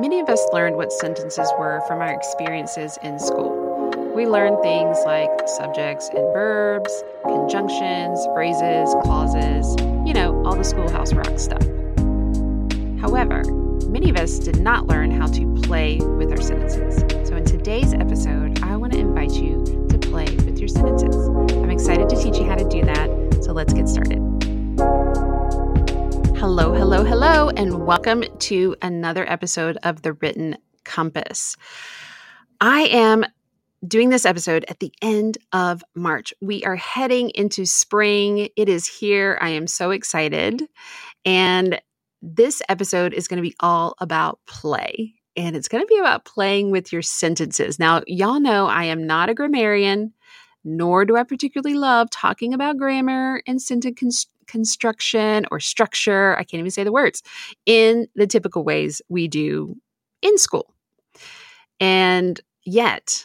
Many of us learned what sentences were from our experiences in school. We learned things like subjects and verbs, conjunctions, phrases, clauses, you know, all the schoolhouse rock stuff. However, many of us did not learn how to play with our sentences. And welcome to another episode of The Written Compass. I am doing this episode at the end of March. We are heading into spring. It is here. I am so excited. And this episode is going to be all about play. And it's going to be about playing with your sentences. Now, y'all know I am not a grammarian, nor do I particularly love talking about grammar and sentence construction or structure, I can't even say the words, in the typical ways we do in school. And yet,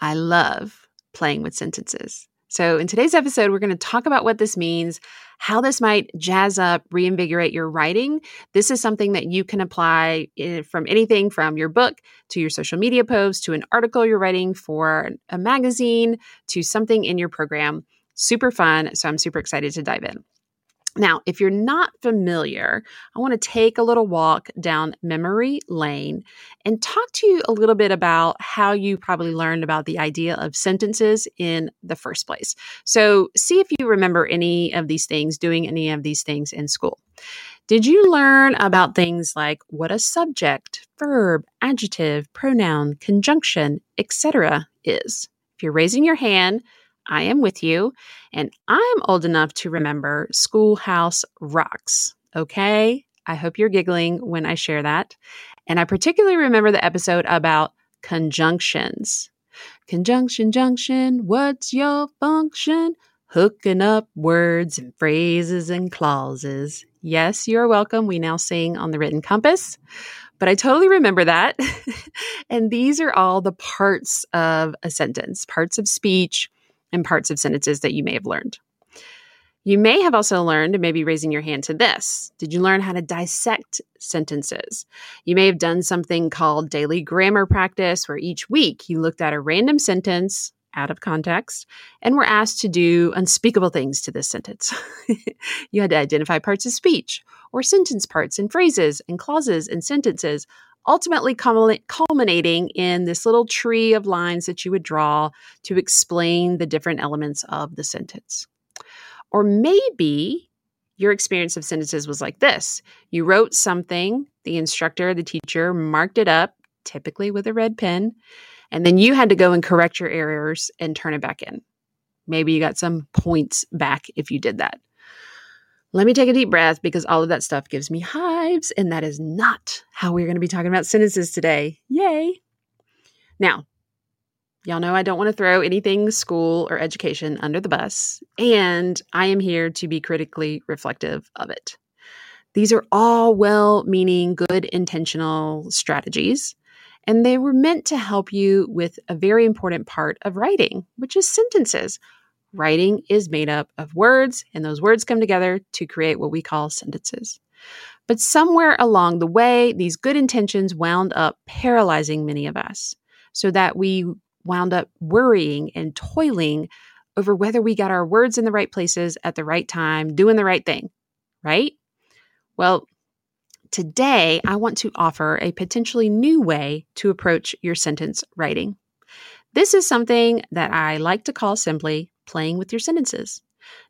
I love playing with sentences. So, in today's episode, we're going to talk about what this means, how this might jazz up, reinvigorate your writing. This is something that you can apply eh, from anything from your book to your social media post to an article you're writing for a magazine to something in your program. Super fun. So, I'm super excited to dive in. Now, if you're not familiar, I want to take a little walk down memory lane and talk to you a little bit about how you probably learned about the idea of sentences in the first place. So, see if you remember any of these things, doing any of these things in school. Did you learn about things like what a subject, verb, adjective, pronoun, conjunction, etc. is? If you're raising your hand, I am with you, and I'm old enough to remember Schoolhouse Rocks. Okay. I hope you're giggling when I share that. And I particularly remember the episode about conjunctions. Conjunction, junction, what's your function? Hooking up words and phrases and clauses. Yes, you're welcome. We now sing on the written compass. But I totally remember that. and these are all the parts of a sentence, parts of speech, and parts of sentences that you may have learned. You may have also learned, maybe raising your hand to this. Did you learn how to dissect sentences? You may have done something called daily grammar practice, where each week you looked at a random sentence out of context and were asked to do unspeakable things to this sentence. you had to identify parts of speech or sentence parts and phrases and clauses and sentences ultimately culminating in this little tree of lines that you would draw to explain the different elements of the sentence. Or maybe your experience of sentences was like this you wrote something, the instructor, the teacher marked it up, typically with a red pen, and then you had to go and correct your errors and turn it back in. Maybe you got some points back if you did that. Let me take a deep breath because all of that stuff gives me hives, and that is not how we're going to be talking about sentences today. Yay! Now, y'all know I don't want to throw anything school or education under the bus, and I am here to be critically reflective of it. These are all well meaning, good intentional strategies, and they were meant to help you with a very important part of writing, which is sentences Writing is made up of words, and those words come together to create what we call sentences. But somewhere along the way, these good intentions wound up paralyzing many of us so that we wound up worrying and toiling over whether we got our words in the right places at the right time, doing the right thing, right? Well, today I want to offer a potentially new way to approach your sentence writing. This is something that I like to call simply playing with your sentences.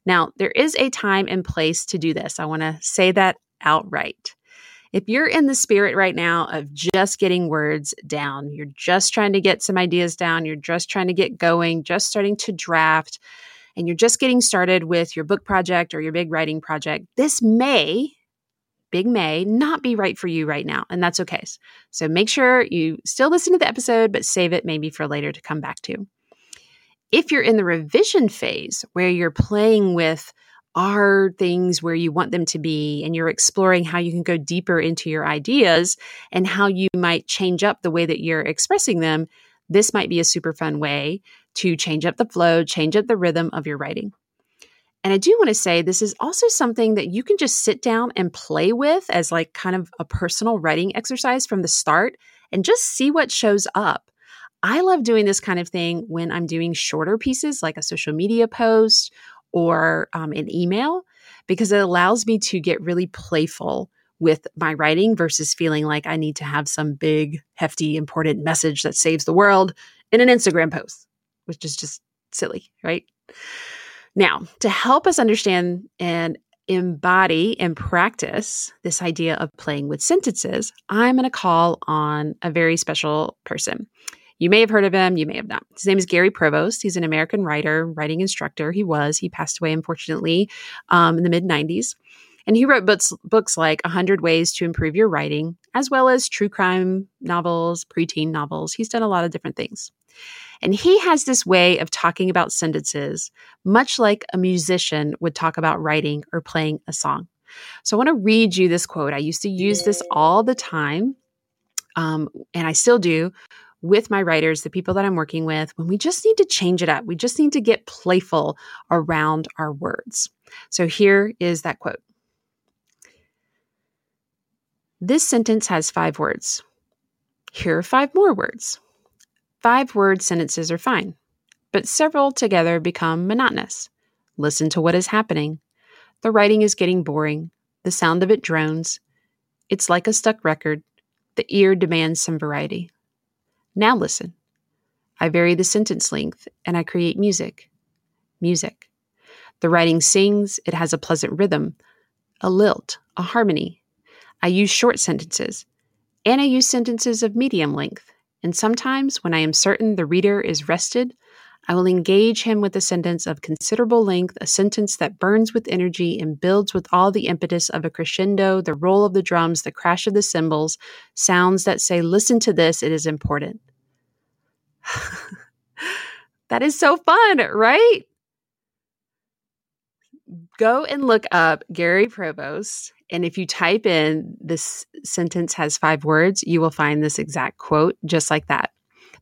Now, there is a time and place to do this. I want to say that outright. If you're in the spirit right now of just getting words down, you're just trying to get some ideas down, you're just trying to get going, just starting to draft, and you're just getting started with your book project or your big writing project, this may, big may, not be right for you right now. And that's okay. So make sure you still listen to the episode, but save it maybe for later to come back to. If you're in the revision phase where you're playing with are things where you want them to be and you're exploring how you can go deeper into your ideas and how you might change up the way that you're expressing them, this might be a super fun way to change up the flow, change up the rhythm of your writing. And I do want to say this is also something that you can just sit down and play with as like kind of a personal writing exercise from the start and just see what shows up. I love doing this kind of thing when I'm doing shorter pieces like a social media post or um, an email because it allows me to get really playful with my writing versus feeling like I need to have some big, hefty, important message that saves the world in an Instagram post, which is just silly, right? Now, to help us understand and embody and practice this idea of playing with sentences, I'm going to call on a very special person. You may have heard of him, you may have not. His name is Gary Provost. He's an American writer, writing instructor. He was. He passed away, unfortunately, um, in the mid 90s. And he wrote books, books like 100 Ways to Improve Your Writing, as well as true crime novels, preteen novels. He's done a lot of different things. And he has this way of talking about sentences, much like a musician would talk about writing or playing a song. So I want to read you this quote. I used to use this all the time, um, and I still do with my writers, the people that I'm working with, when we just need to change it up. We just need to get playful around our words. So here is that quote This sentence has five words. Here are five more words. Five word sentences are fine, but several together become monotonous. Listen to what is happening. The writing is getting boring. The sound of it drones. It's like a stuck record. The ear demands some variety. Now listen. I vary the sentence length and I create music. Music. The writing sings, it has a pleasant rhythm, a lilt, a harmony. I use short sentences, and I use sentences of medium length. And sometimes, when I am certain the reader is rested, I will engage him with a sentence of considerable length, a sentence that burns with energy and builds with all the impetus of a crescendo, the roll of the drums, the crash of the cymbals, sounds that say, Listen to this, it is important. that is so fun, right? Go and look up Gary Provost and if you type in this sentence has five words, you will find this exact quote just like that.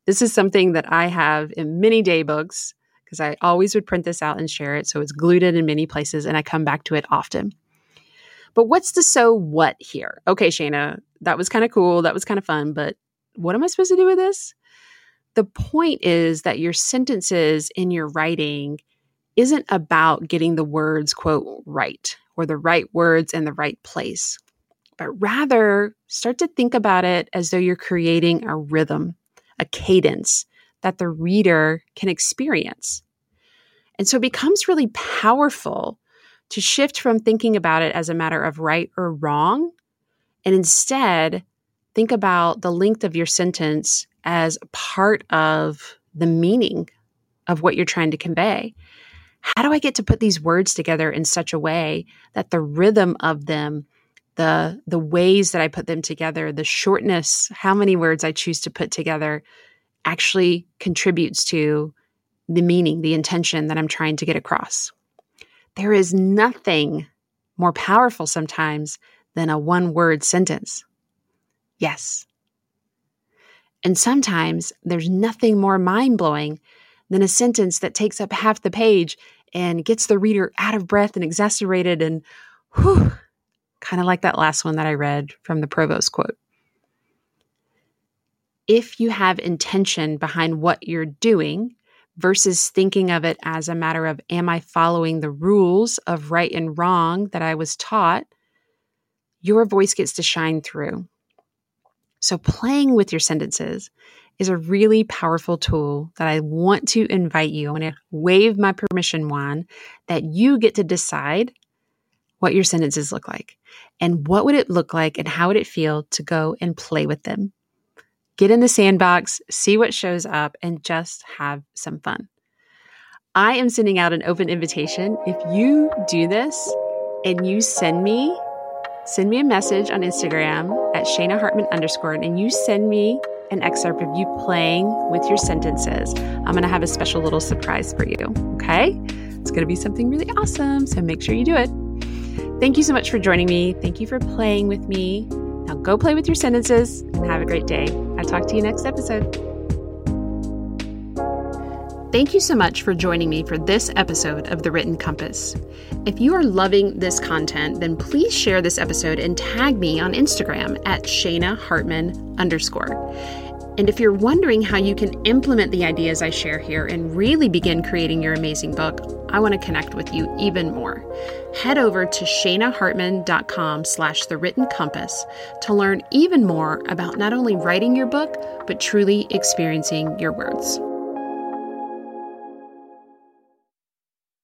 This is something that I have in many day books because I always would print this out and share it. So it's glued in in many places and I come back to it often. But what's the so what here? Okay, Shana, that was kind of cool. That was kind of fun. But what am I supposed to do with this? The point is that your sentences in your writing isn't about getting the words, quote, right or the right words in the right place, but rather start to think about it as though you're creating a rhythm, a cadence that the reader can experience. And so it becomes really powerful to shift from thinking about it as a matter of right or wrong and instead think about the length of your sentence as part of the meaning of what you're trying to convey how do I get to put these words together in such a way that the rhythm of them, the the ways that I put them together, the shortness, how many words I choose to put together actually contributes to the meaning, the intention that I'm trying to get across. There is nothing more powerful sometimes than a one word sentence. Yes. And sometimes there's nothing more mind blowing than a sentence that takes up half the page and gets the reader out of breath and exasperated and whew, kind of like that last one that I read from the Provost quote. If you have intention behind what you're doing versus thinking of it as a matter of, am I following the rules of right and wrong that I was taught? Your voice gets to shine through. So, playing with your sentences is a really powerful tool that I want to invite you. I want to wave my permission wand that you get to decide what your sentences look like and what would it look like and how would it feel to go and play with them. Get in the sandbox, see what shows up, and just have some fun. I am sending out an open invitation. If you do this and you send me, send me a message on Instagram at Shana Hartman underscore, and you send me an excerpt of you playing with your sentences. I'm going to have a special little surprise for you. Okay. It's going to be something really awesome. So make sure you do it. Thank you so much for joining me. Thank you for playing with me. Now go play with your sentences and have a great day. I'll talk to you next episode. Thank you so much for joining me for this episode of The Written Compass. If you are loving this content, then please share this episode and tag me on Instagram at Shana Hartman underscore. And if you're wondering how you can implement the ideas I share here and really begin creating your amazing book, I want to connect with you even more. Head over to shanahartman.com slash the written compass to learn even more about not only writing your book, but truly experiencing your words.